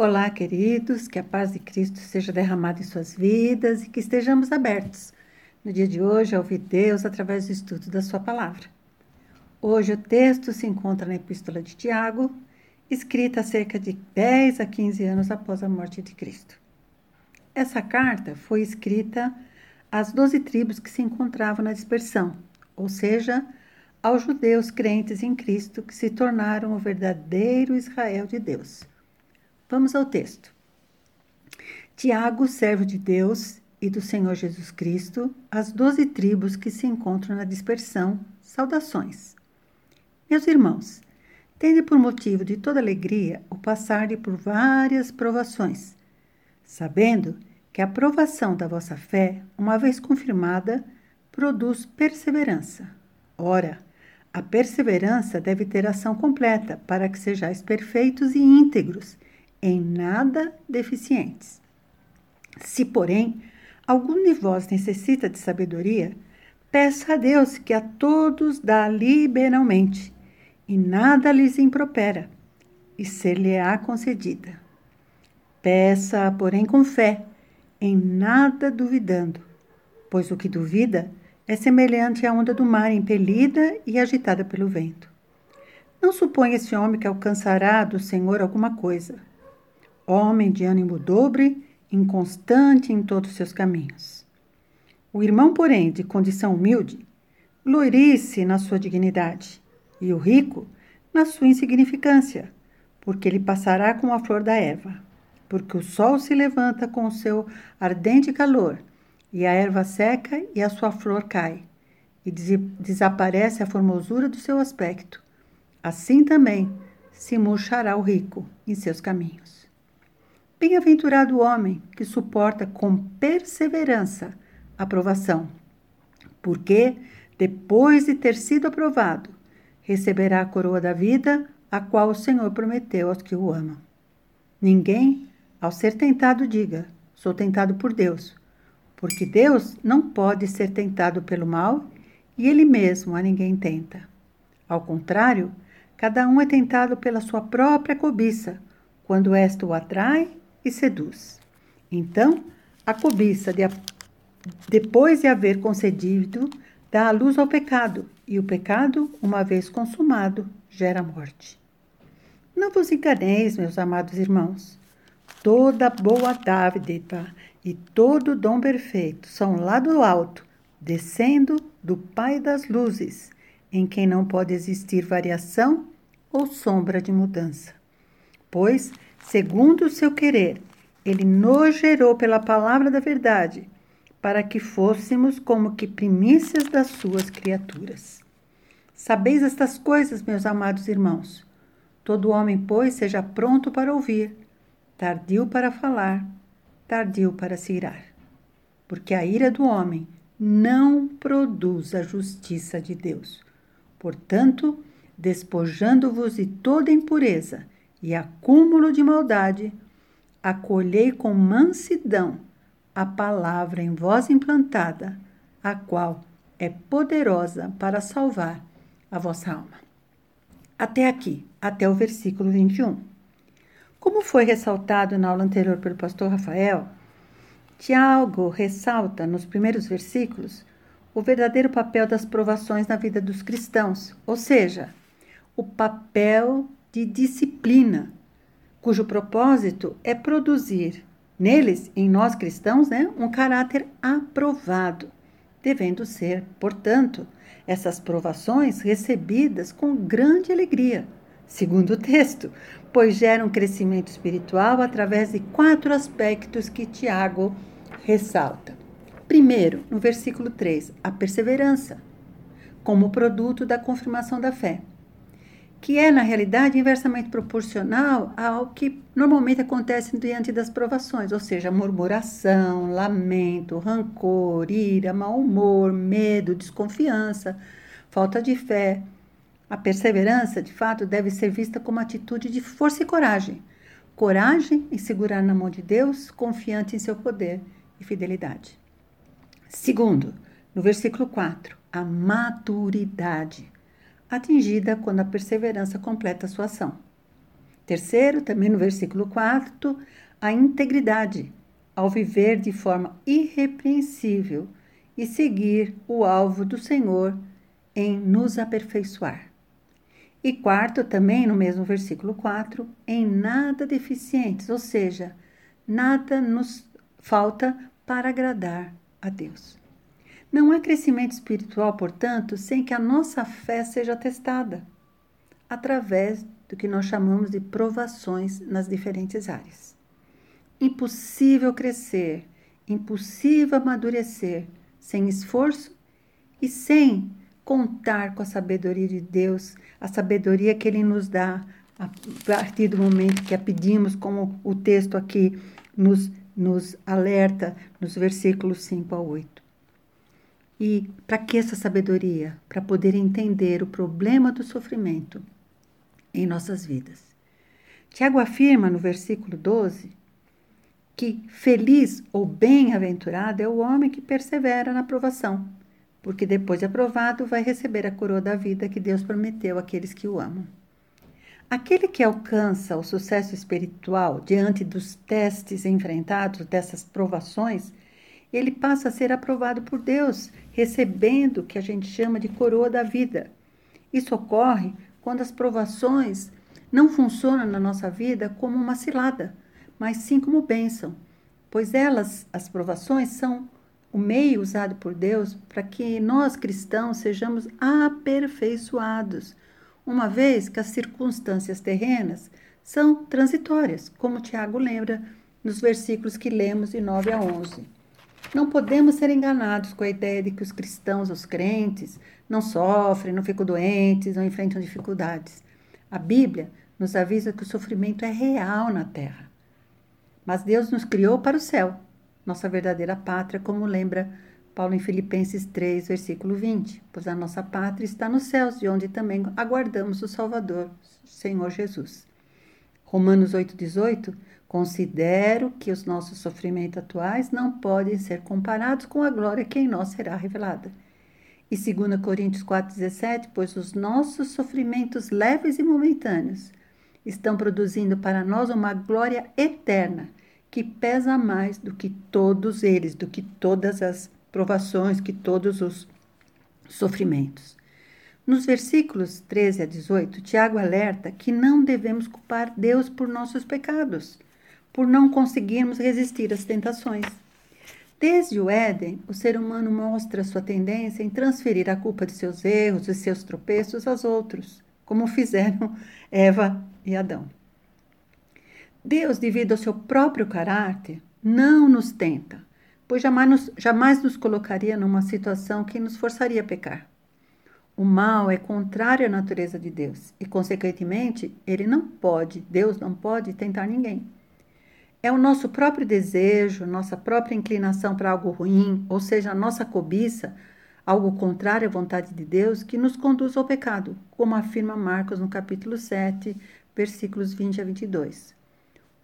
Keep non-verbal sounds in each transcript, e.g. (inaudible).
Olá, queridos, que a paz de Cristo seja derramada em suas vidas e que estejamos abertos no dia de hoje a ouvir Deus através do estudo da Sua palavra. Hoje o texto se encontra na Epístola de Tiago, escrita cerca de 10 a 15 anos após a morte de Cristo. Essa carta foi escrita às doze tribos que se encontravam na dispersão, ou seja, aos judeus crentes em Cristo que se tornaram o verdadeiro Israel de Deus. Vamos ao texto. Tiago, servo de Deus e do Senhor Jesus Cristo, as doze tribos que se encontram na dispersão, saudações. Meus irmãos, tende por motivo de toda alegria o passar por várias provações, sabendo que a provação da vossa fé, uma vez confirmada, produz perseverança. Ora, a perseverança deve ter ação completa, para que sejais perfeitos e íntegros, em nada deficientes. Se, porém, algum de vós necessita de sabedoria, peça a Deus que a todos dá liberalmente, e nada lhes impropera, e ser-lhe-á concedida. Peça, porém, com fé, em nada duvidando, pois o que duvida é semelhante à onda do mar impelida e agitada pelo vento. Não suponha esse homem que alcançará do Senhor alguma coisa homem de ânimo dobre, inconstante em todos seus caminhos. O irmão, porém, de condição humilde, glorie-se na sua dignidade, e o rico na sua insignificância, porque ele passará com a flor da erva, porque o sol se levanta com o seu ardente calor, e a erva seca e a sua flor cai, e des desaparece a formosura do seu aspecto. Assim também se murchará o rico em seus caminhos. Bem-aventurado o homem que suporta com perseverança a provação, porque, depois de ter sido aprovado, receberá a coroa da vida, a qual o Senhor prometeu aos que o amam. Ninguém, ao ser tentado, diga: Sou tentado por Deus, porque Deus não pode ser tentado pelo mal e Ele mesmo a ninguém tenta. Ao contrário, cada um é tentado pela sua própria cobiça, quando esta o atrai seduz. Então, a cobiça, de, depois de haver concedido, dá a luz ao pecado, e o pecado, uma vez consumado, gera morte. Não vos enganeis, meus amados irmãos. Toda boa dádiva e todo dom perfeito são lá do alto, descendo do Pai das luzes, em quem não pode existir variação ou sombra de mudança. Pois segundo o seu querer, ele nos gerou pela palavra da verdade, para que fôssemos como que primícias das suas criaturas. Sabeis estas coisas, meus amados irmãos. Todo homem, pois, seja pronto para ouvir, tardio para falar, tardio para se irar. Porque a ira do homem não produz a justiça de Deus. Portanto, despojando-vos de toda impureza, e acúmulo de maldade, acolhei com mansidão a palavra em vós implantada, a qual é poderosa para salvar a vossa alma. Até aqui, até o versículo 21. Como foi ressaltado na aula anterior pelo pastor Rafael, Tiago ressalta nos primeiros versículos o verdadeiro papel das provações na vida dos cristãos, ou seja, o papel de disciplina, cujo propósito é produzir neles, em nós cristãos, né, um caráter aprovado, devendo ser, portanto, essas provações recebidas com grande alegria, segundo o texto, pois geram crescimento espiritual através de quatro aspectos que Tiago ressalta. Primeiro, no versículo 3, a perseverança, como produto da confirmação da fé que é, na realidade, inversamente proporcional ao que normalmente acontece diante das provações, ou seja, murmuração, lamento, rancor, ira, mau humor, medo, desconfiança, falta de fé. A perseverança, de fato, deve ser vista como atitude de força e coragem. Coragem em segurar na mão de Deus, confiante em seu poder e fidelidade. Segundo, no versículo 4, a maturidade atingida quando a perseverança completa a sua ação. Terceiro, também no versículo 4, a integridade, ao viver de forma irrepreensível e seguir o alvo do Senhor em nos aperfeiçoar. E quarto, também no mesmo versículo 4, em nada deficientes, ou seja, nada nos falta para agradar a Deus. Não há crescimento espiritual, portanto, sem que a nossa fé seja testada, através do que nós chamamos de provações nas diferentes áreas. Impossível crescer, impossível amadurecer sem esforço e sem contar com a sabedoria de Deus, a sabedoria que Ele nos dá a partir do momento que a pedimos, como o texto aqui nos, nos alerta nos versículos 5 a 8. E para que essa sabedoria? Para poder entender o problema do sofrimento em nossas vidas. Tiago afirma no versículo 12 que feliz ou bem-aventurado é o homem que persevera na provação, porque depois de aprovado vai receber a coroa da vida que Deus prometeu àqueles que o amam. Aquele que alcança o sucesso espiritual diante dos testes enfrentados, dessas provações, ele passa a ser aprovado por Deus, recebendo o que a gente chama de coroa da vida. Isso ocorre quando as provações não funcionam na nossa vida como uma cilada, mas sim como bênção, pois elas, as provações, são o meio usado por Deus para que nós cristãos sejamos aperfeiçoados, uma vez que as circunstâncias terrenas são transitórias, como Tiago lembra nos versículos que lemos de 9 a 11. Não podemos ser enganados com a ideia de que os cristãos, os crentes, não sofrem, não ficam doentes, não enfrentam dificuldades. A Bíblia nos avisa que o sofrimento é real na terra. Mas Deus nos criou para o céu, nossa verdadeira pátria, como lembra Paulo em Filipenses 3, versículo 20. Pois a nossa pátria está nos céus, de onde também aguardamos o Salvador, Senhor Jesus. Romanos 8, 18 Considero que os nossos sofrimentos atuais não podem ser comparados com a glória que em nós será revelada. E 2 Coríntios 4,17, pois os nossos sofrimentos leves e momentâneos estão produzindo para nós uma glória eterna, que pesa mais do que todos eles, do que todas as provações, que todos os sofrimentos. Nos versículos 13 a 18, Tiago alerta que não devemos culpar Deus por nossos pecados por não conseguirmos resistir às tentações. Desde o Éden, o ser humano mostra sua tendência em transferir a culpa de seus erros e seus tropeços aos outros, como fizeram (laughs) Eva e Adão. Deus, devido ao seu próprio caráter, não nos tenta, pois jamais nos, jamais nos colocaria numa situação que nos forçaria a pecar. O mal é contrário à natureza de Deus e, consequentemente, ele não pode, Deus não pode tentar ninguém. É o nosso próprio desejo, nossa própria inclinação para algo ruim, ou seja, a nossa cobiça, algo contrário à vontade de Deus, que nos conduz ao pecado, como afirma Marcos no capítulo 7, versículos 20 a 22.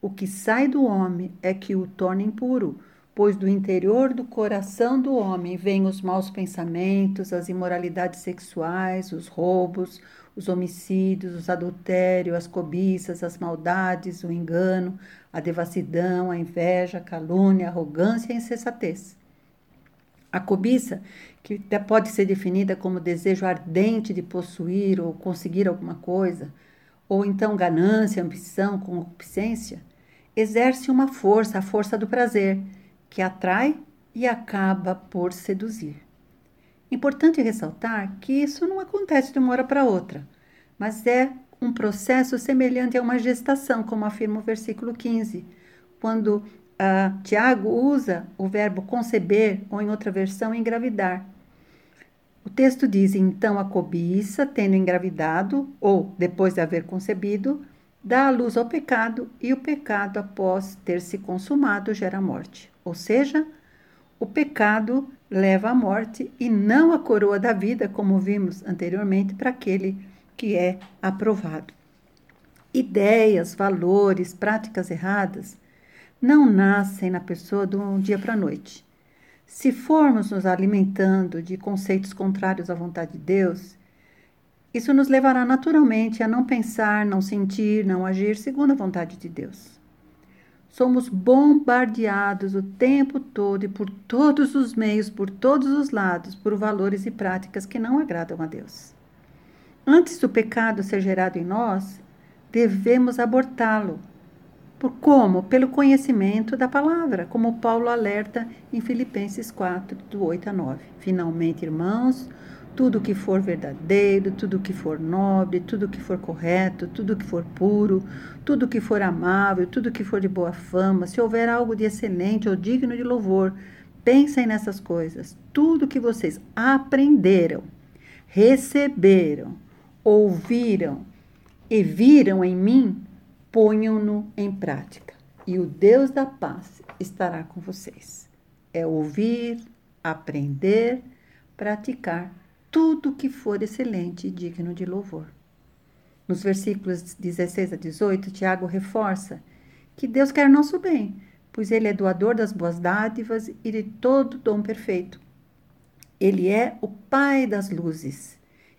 O que sai do homem é que o torna impuro, pois do interior do coração do homem vêm os maus pensamentos, as imoralidades sexuais, os roubos, os homicídios, os adultérios, as cobiças, as maldades, o engano, a devassidão, a inveja, a calúnia, a arrogância e a insensatez. A cobiça, que pode ser definida como desejo ardente de possuir ou conseguir alguma coisa, ou então ganância, ambição, concupiscência, exerce uma força, a força do prazer, que atrai e acaba por seduzir. Importante ressaltar que isso não acontece de uma hora para outra, mas é um processo semelhante a uma gestação, como afirma o versículo 15, quando uh, Tiago usa o verbo conceber, ou em outra versão, engravidar. O texto diz: então a cobiça, tendo engravidado, ou depois de haver concebido, dá a luz ao pecado, e o pecado, após ter se consumado, gera morte. Ou seja, o pecado leva à morte e não a coroa da vida, como vimos anteriormente, para aquele que é aprovado. Ideias, valores, práticas erradas não nascem na pessoa de um dia para a noite. Se formos nos alimentando de conceitos contrários à vontade de Deus, Isso nos levará naturalmente a não pensar, não sentir, não agir segundo a vontade de Deus. Somos bombardeados o tempo todo e por todos os meios, por todos os lados, por valores e práticas que não agradam a Deus. Antes do pecado ser gerado em nós, devemos abortá-lo. Por como? Pelo conhecimento da palavra, como Paulo alerta em Filipenses 4, do 8 a 9. Finalmente, irmãos, tudo que for verdadeiro, tudo que for nobre, tudo que for correto, tudo que for puro, tudo que for amável, tudo que for de boa fama, se houver algo de excelente ou digno de louvor, pensem nessas coisas. Tudo que vocês aprenderam, receberam, ouviram e viram em mim, ponham-no em prática. E o Deus da paz estará com vocês. É ouvir, aprender, praticar tudo que for excelente e digno de louvor. Nos versículos 16 a 18, Tiago reforça que Deus quer nosso bem, pois Ele é doador das boas dádivas e de todo dom perfeito. Ele é o Pai das luzes.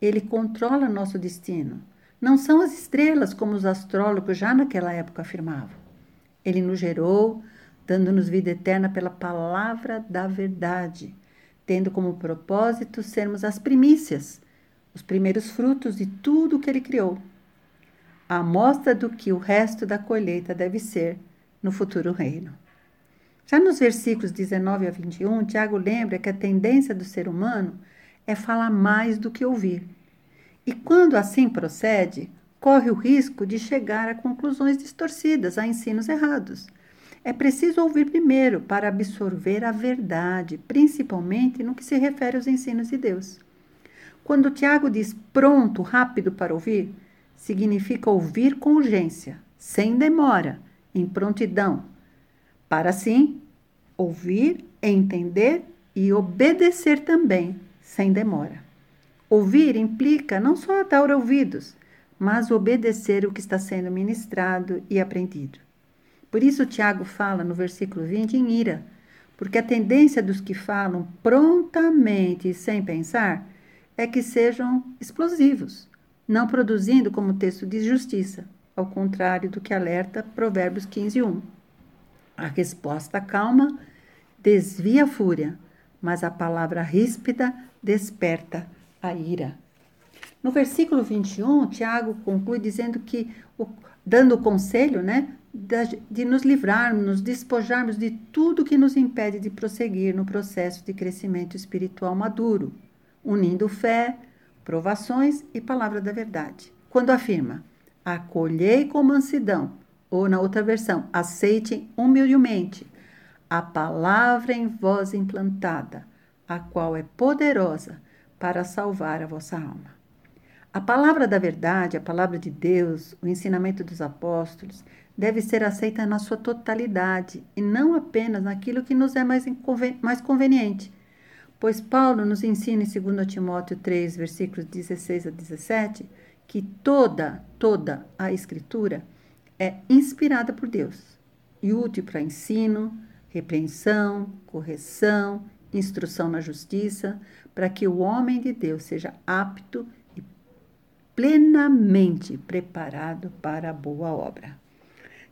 Ele controla nosso destino. Não são as estrelas, como os astrólogos já naquela época afirmavam. Ele nos gerou, dando-nos vida eterna pela palavra da verdade tendo como propósito sermos as primícias, os primeiros frutos de tudo que ele criou. A amostra do que o resto da colheita deve ser no futuro reino. Já nos versículos 19 a 21, Tiago lembra que a tendência do ser humano é falar mais do que ouvir. E quando assim procede, corre o risco de chegar a conclusões distorcidas, a ensinos errados é preciso ouvir primeiro para absorver a verdade, principalmente no que se refere aos ensinos de Deus. Quando Tiago diz pronto, rápido para ouvir, significa ouvir com urgência, sem demora, em prontidão, para assim ouvir, entender e obedecer também, sem demora. Ouvir implica não só dar ouvidos, mas obedecer o que está sendo ministrado e aprendido. Por isso, Tiago fala no versículo 20 em ira, porque a tendência dos que falam prontamente e sem pensar é que sejam explosivos, não produzindo como texto de justiça, ao contrário do que alerta Provérbios 15, 1. A resposta calma desvia a fúria, mas a palavra ríspida desperta a ira. No versículo 21, Tiago conclui dizendo que, dando conselho, né, de nos livrarmos, despojarmos de tudo que nos impede de prosseguir no processo de crescimento espiritual maduro, unindo fé, provações e palavra da verdade. Quando afirma, acolhei com mansidão, ou na outra versão, aceitem humildemente a palavra em vós implantada, a qual é poderosa para salvar a vossa alma. A palavra da verdade, a palavra de Deus, o ensinamento dos apóstolos, deve ser aceita na sua totalidade e não apenas naquilo que nos é mais, mais conveniente. Pois Paulo nos ensina em 2 Timóteo 3, versículos 16 a 17, que toda, toda a Escritura é inspirada por Deus e útil para ensino, repreensão, correção, instrução na justiça, para que o homem de Deus seja apto e plenamente preparado para a boa obra.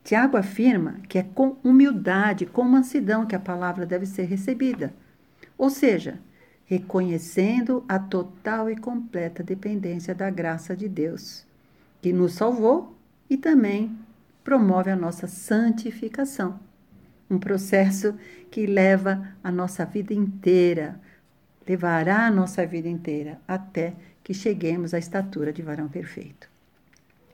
Tiago afirma que é com humildade, com mansidão que a palavra deve ser recebida. Ou seja, reconhecendo a total e completa dependência da graça de Deus, que nos salvou e também promove a nossa santificação. Um processo que leva a nossa vida inteira, levará a nossa vida inteira até que cheguemos à estatura de varão perfeito.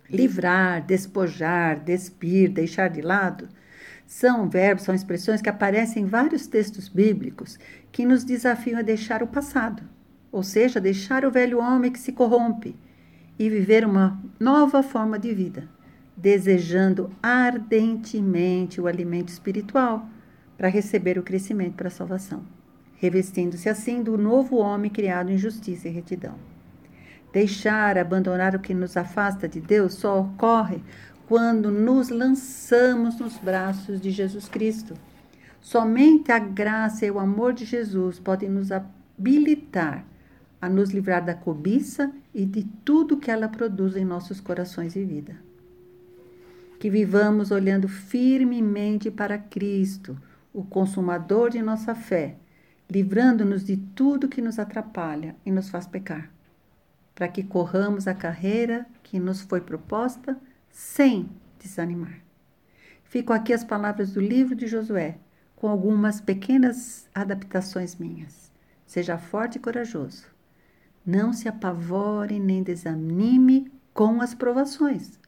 Livrar, despojar, despir, deixar de lado, são verbos, são expressões que aparecem em vários textos bíblicos que nos desafiam a deixar o passado, ou seja, deixar o velho homem que se corrompe e viver uma nova forma de vida, desejando ardentemente o alimento espiritual para receber o crescimento para a salvação, revestindo-se assim do novo homem criado em justiça e retidão. Deixar, abandonar o que nos afasta de Deus só ocorre quando nos lançamos nos braços de Jesus Cristo. Somente a graça e o amor de Jesus podem nos habilitar a nos livrar da cobiça e de tudo que ela produz em nossos corações e vida. Que vivamos olhando firmemente para Cristo, o consumador de nossa fé, livrando-nos de tudo que nos atrapalha e nos faz pecar, para que corramos a carreira que nos foi proposta sem desanimar. Fico aqui as palavras do livro de Josué, com algumas pequenas adaptações minhas. Seja forte e corajoso. Não se apavore nem desanime com as provações,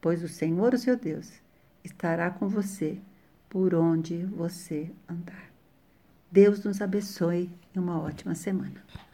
pois o Senhor, o seu Deus, estará com você por onde você andar. Deus nos abençoe e uma ótima semana.